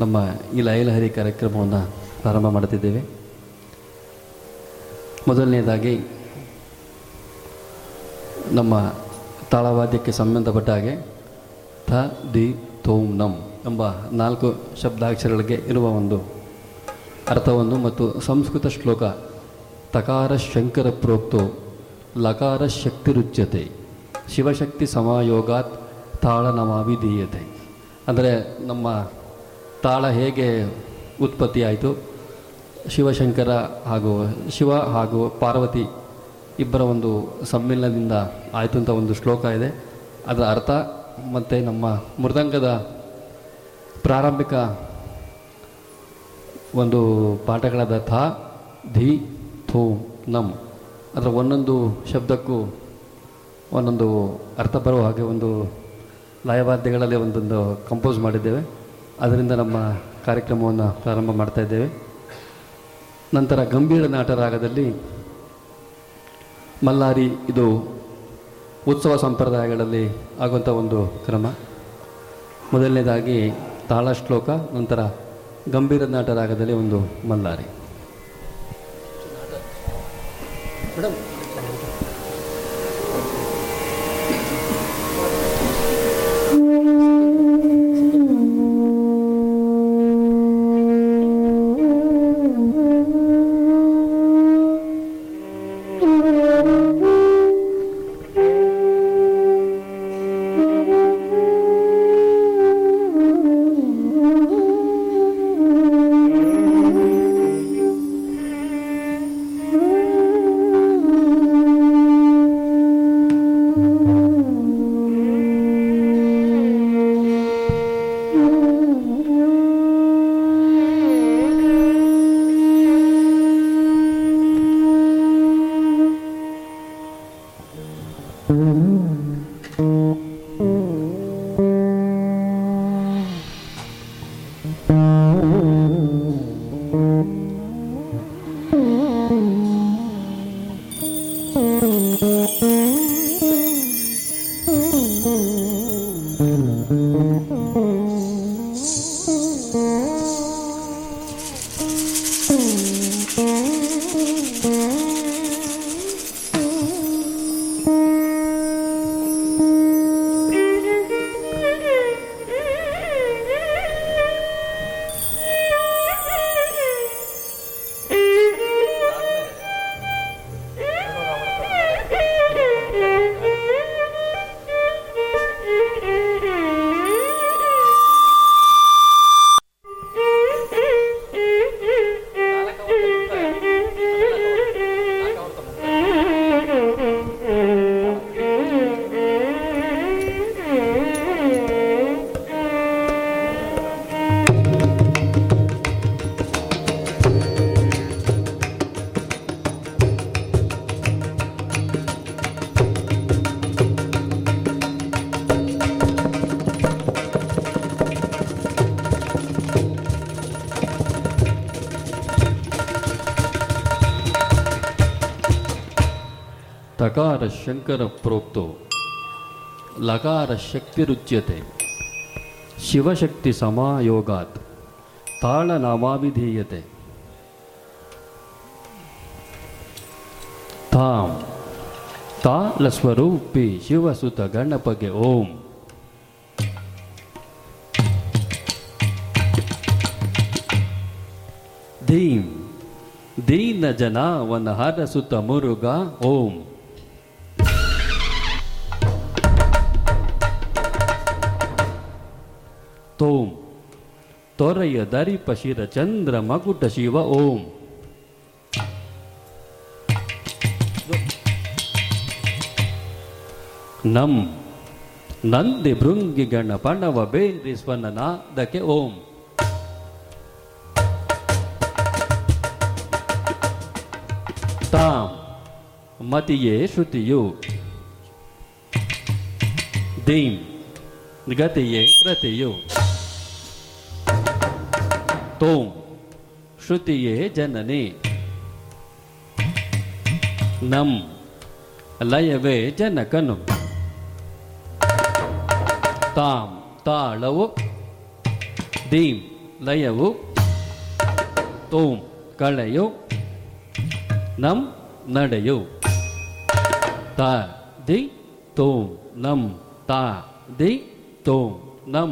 ನಮ್ಮ ಈ ಲಯಲಹರಿ ಕಾರ್ಯಕ್ರಮವನ್ನು ಪ್ರಾರಂಭ ಮಾಡುತ್ತಿದ್ದೇವೆ. ಮೊದಲನೇದಾಗಿ, ನಮ್ಮ ತಾಳವಾದ್ಯಕ್ಕೆ ಸಂಬಂಧಪಟ್ಟ ಹಾಗೆ ಥ ದಿ ತೋಮ್ ನಂ ಎಂಬ ನಾಲ್ಕು ಶಬ್ದಾಕ್ಷರಗಳಿಗೆ ಇರುವ ಒಂದು ಅರ್ಥವನ್ನು ಮತ್ತು ಸಂಸ್ಕೃತ ಶ್ಲೋಕ, ತಕಾರ ಶಂಕರ ಪ್ರೋಕ್ತೋ, ಲಕಾರ ಶಕ್ತಿರುಚ್ಯತೆ ಶಿವಶಕ್ತಿ ಸಮಾಯೋಗಾತ್ ತಾಳ ನಮಾವಿಧೀಯತೆ ಅಂದರೆ ನಮ್ಮ ತಾಳ ಹೇಗೆ ಉತ್ಪತ್ತಿಯಾಯಿತು ಶಿವಶಂಕರ ಹಾಗೂ ಶಿವ ಹಾಗೂ ಪಾರ್ವತಿ ಇಬ್ಬರ ಒಂದು ಸಮ್ಮಿಲನದಿಂದ ಆಯಿತು ಅಂತ ಒಂದು ಶ್ಲೋಕ ಇದೆ. ಅದರ ಅರ್ಥ ಮತ್ತು ನಮ್ಮ ಮೃದಂಗದ ಪ್ರಾರಂಭಿಕ ಒಂದು ಪಾಠಗಳಾದ ಥ, ಧಿ ಥೂ ನಮ್ ಅದರ ಒಂದೊಂದು ಶಬ್ದಕ್ಕೂ ಒಂದೊಂದು ಅರ್ಥ ಬರುವ ಹಾಗೆ ಒಂದು ಲಯವಾದ್ಯಗಳಲ್ಲಿ ಒಂದೊಂದು ಕಂಪೋಸ್ ಮಾಡಿದ್ದೇವೆ. ಅದರಿಂದ ನಮ್ಮ ಕಾರ್ಯಕ್ರಮವನ್ನು ಪ್ರಾರಂಭ ಮಾಡ್ತಾ ಇದ್ದೇವೆ. ನಂತರ ಗಂಭೀರ ನಾಟ ರಾಗದಲ್ಲಿ ಮಲ್ಲಾರಿ ಇದು ಉತ್ಸವ ಸಂಪ್ರದಾಯಗಳಲ್ಲಿ ಆಗುವಂಥ ಒಂದು ಕ್ರಮ. ಮೊದಲನೇದಾಗಿ ತಾಳ ಶ್ಲೋಕ ನಂತರ ಗಂಭೀರ ನಾಟ ರಾಗದಲ್ಲಿ ಒಂದು ಮಲ್ಲಾರಿ. ತಕಾರ ಶಂಕರ ಪ್ರೋಕ್ತೋ. ಲಕಾರ ಶಕ್ತಿರುಚ್ಯತೆ ಶಿವಶಕ್ತಿ ಸಮಾಯೋಗಾತ್. ತಾಳ ನಾಮಾವಿಧೀಯತೆ ತಾಂ. ಸ್ವರೂಪಿ ಶಿವಸುತ ಗಣಪಗೆ ಓಂ. ಧೀಂ ದೀನ ಜನಾವನ ಹರಸುತ ಮುರುಗ ಓಂ. ತೋಂ ತೊರೆಯ ದರಿಪ ಶಿರ ಚಂದ್ರ ಮಗುಟ ಶಿವ ಓಂ ನಂ ನಂದಿ ಭೃಂಗಿ ಗಣ ಪಣವ ಬೇರಿ ಸ್ವನ ನಾದಕ್ಕೆ ಓಂ ತಾಂ ಮತಿಯೇ ಶ್ರುತಿಯು ದೀಂ ಗತಿಯೇ ರತಿಯು ತೋಂ ಶ್ರುತಿಯೇ ಜನನಿ ನಂ ಲಯವೇ ಜನಕನು ತಾಂ ತಾಳವು ದೀಂ ಲಯವು ತೋಂ ಕಳೆಯು ನಂ ನಡೆಯು ತ ದಿ ತೋಂ ನಂ ತ ದಿ ತೋಂ ನಂ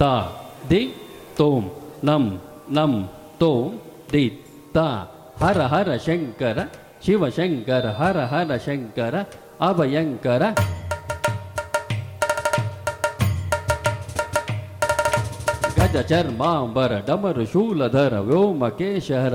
ತ ದಿ ತೋಂ ನಂ ನಂ ತೋಂ ದಿ ತ ಹರ ಹರ ಶಂಕರ ಶಿವಶಂಕರ ಹರ ಹರ ಶಂಕರ ಅಭಯಂಕರ ಗಜ ಚರ್ಮಾಂಬರ ಡಮರು ಶೂಲಧರ ವ್ಯೋಮಕೇಶರ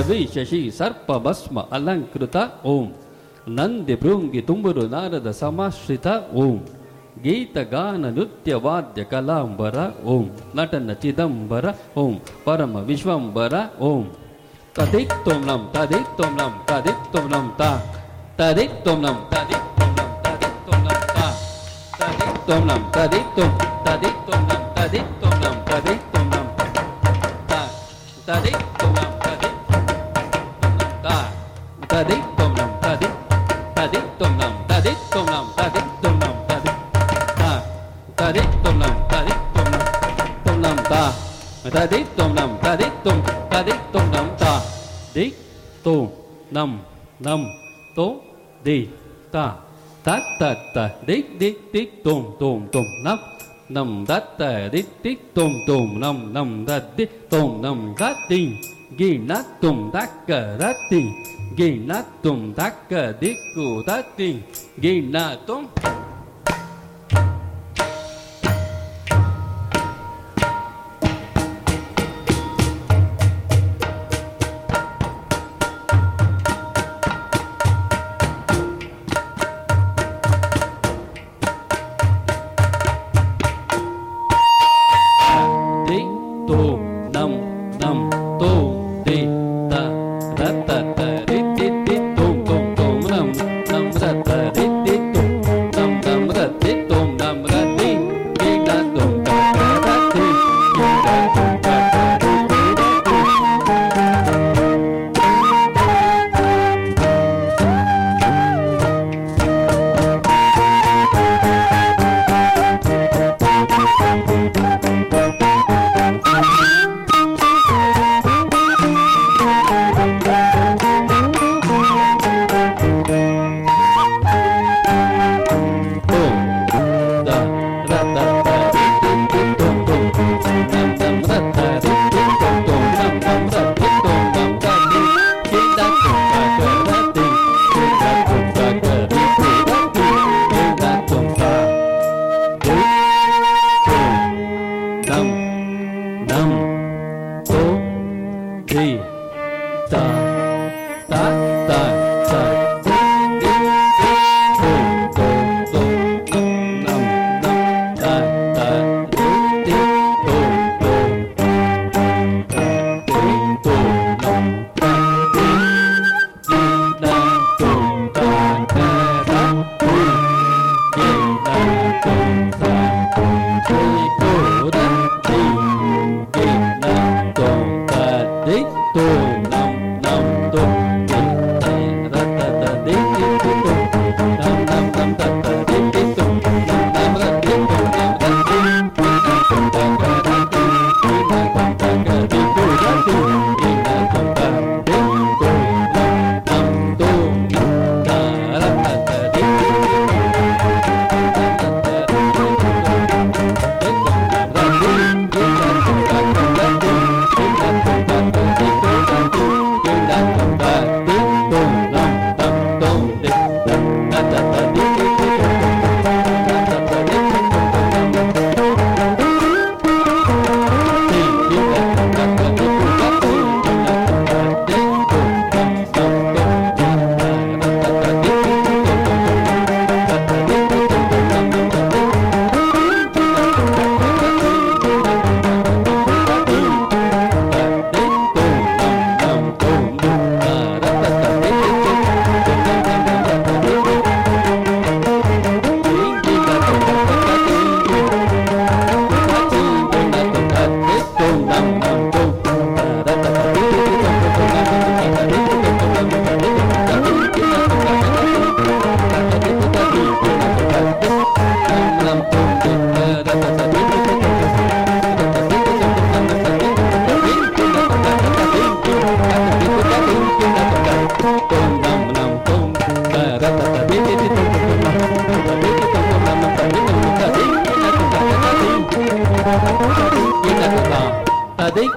ನಂ ತದಿತ್ತೊಂ ನಂ ತದಿತ್ತೊಂ ನಂ ರವಿ ಶಶಿ ಸರ್ಪ ಭಸ್ಮ ಅಲಂಕೃತ ಓಂ ನಂದಿ ಭೃಂಗಿ ತುಂಬುರು ನಾರದ ಸಮಾಶ್ರಿತ ಓಂ ಗೀತ ಗಾನ ನೃತ್ಯ ವಾದ್ಯ ಕಲಾಂಬರ ಓಂ ನಟನ ಚಿದಂಬರ ಓಂ ಪರಮ ವಿಶ್ವಂಬರ ಓಂ ತದಿತ್ತೊಂ ನಂ ತದಿತ್ತೊಂ ನಂ ತದಿತ್ತೊಂ ನಂ ತ ತದಿತ್ತೊಂ ನಂ ತದಿತ್ತೊಂ ನಂ ತದಿತ್ತೊಂ ನಂ ತ ತದಿತ್ತೊಂ ನಂ ತದಿತ್ತೊಂ ತದಿತ್ತೊಂ ನಂ ತದಿತ್ತೊಂ ನಂ ತದಿತ್ತೊಂ ನಂ ತ ತದಿತ್ತೊಂ tadi tom nam tadi tadi tom nam tadi tom nam tadi tom nam tadi ta tadi tom nam tadi tom tom nam ta tadi tom nam ta. Đi tu nam nam tố đi ta. Tát ta đi đi đi tùng tùng tùng nắp nằm tát tát đi đi tùng tùng nằm nằm tát đi tùng nằm tát đi gila tumdakkarati gila tumdakkarikkurati gila tum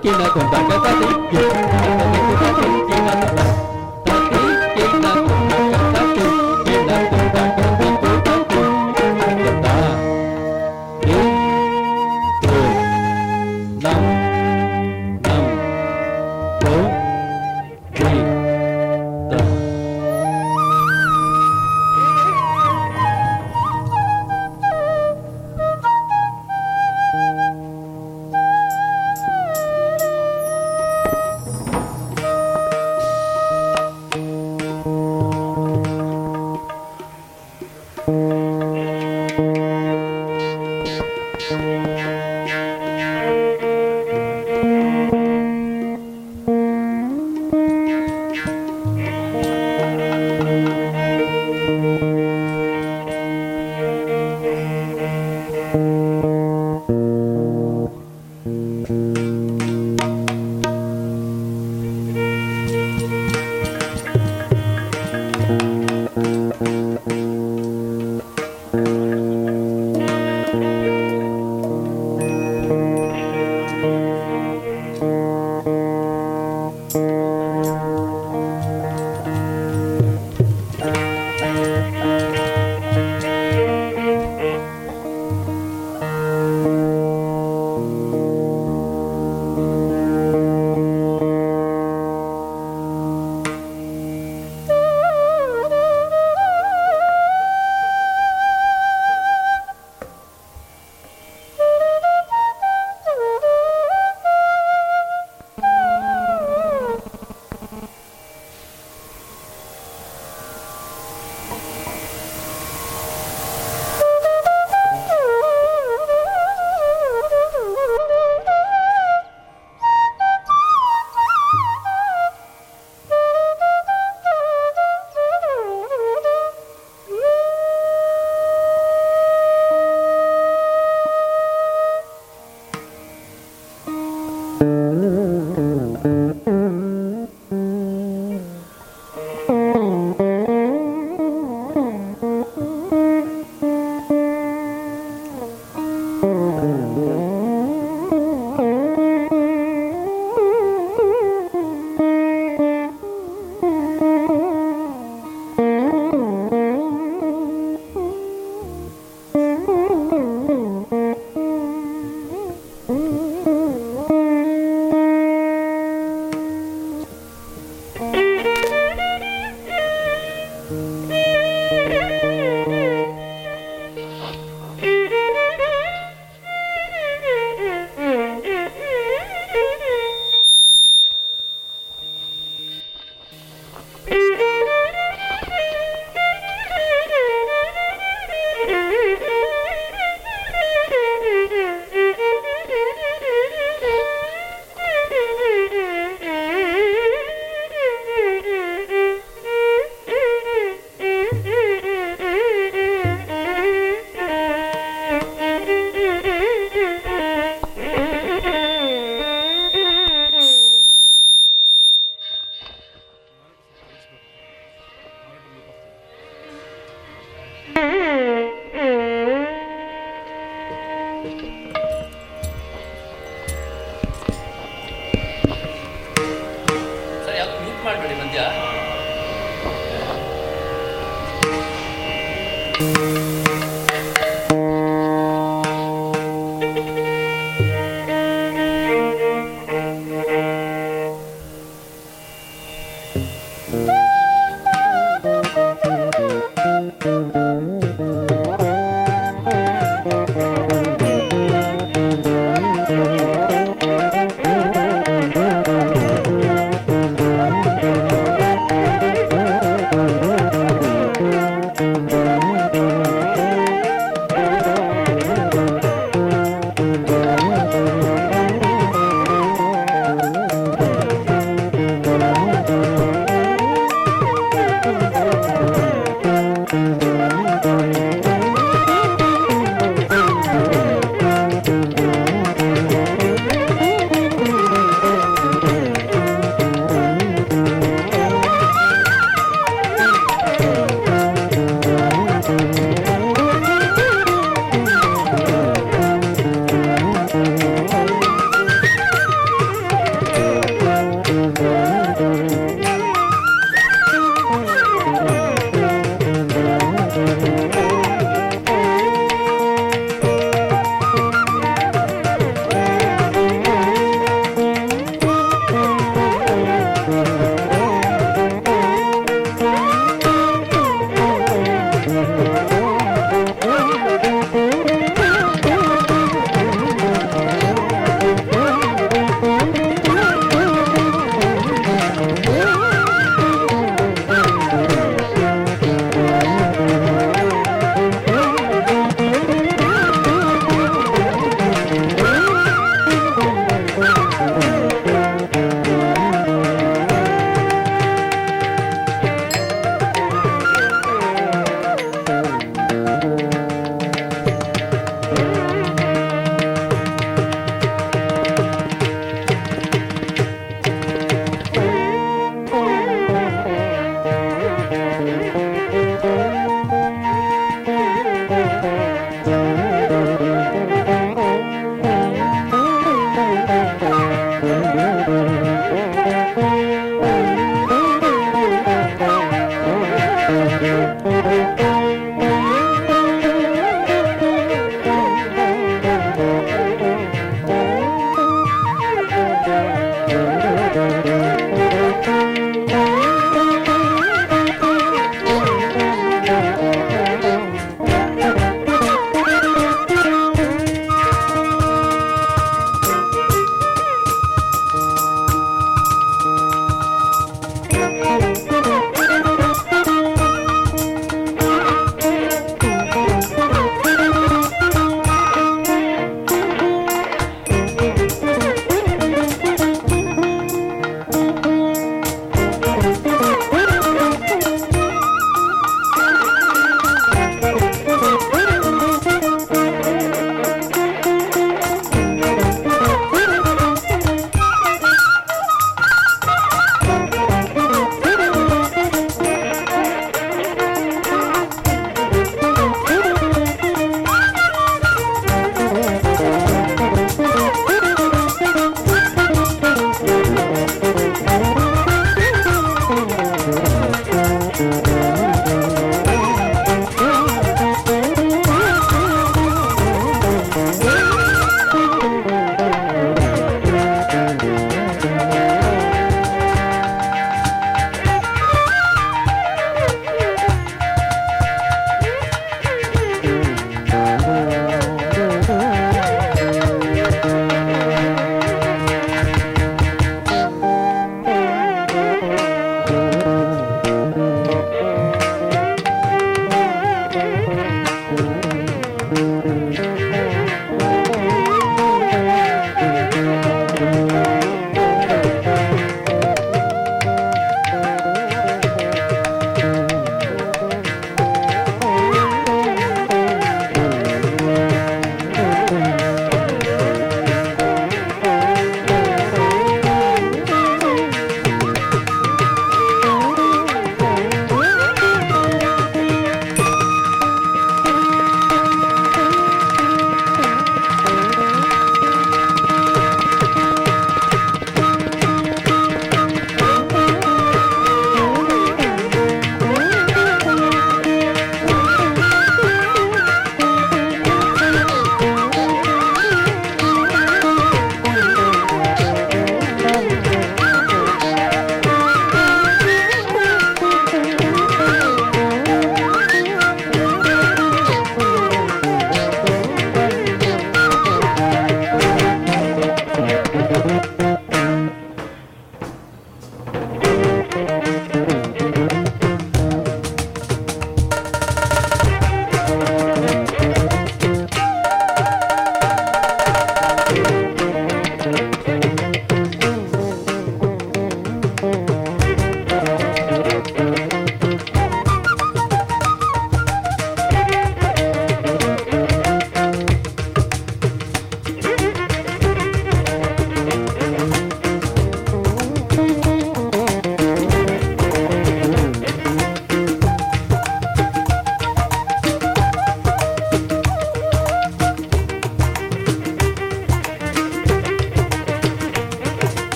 máquina con barcaza ಮಾಡಬೇಡಿ ಮಧ್ಯ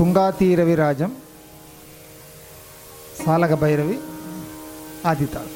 తుంగాతీరవి రాజం సాలగ భైరవి ఆదితాళం.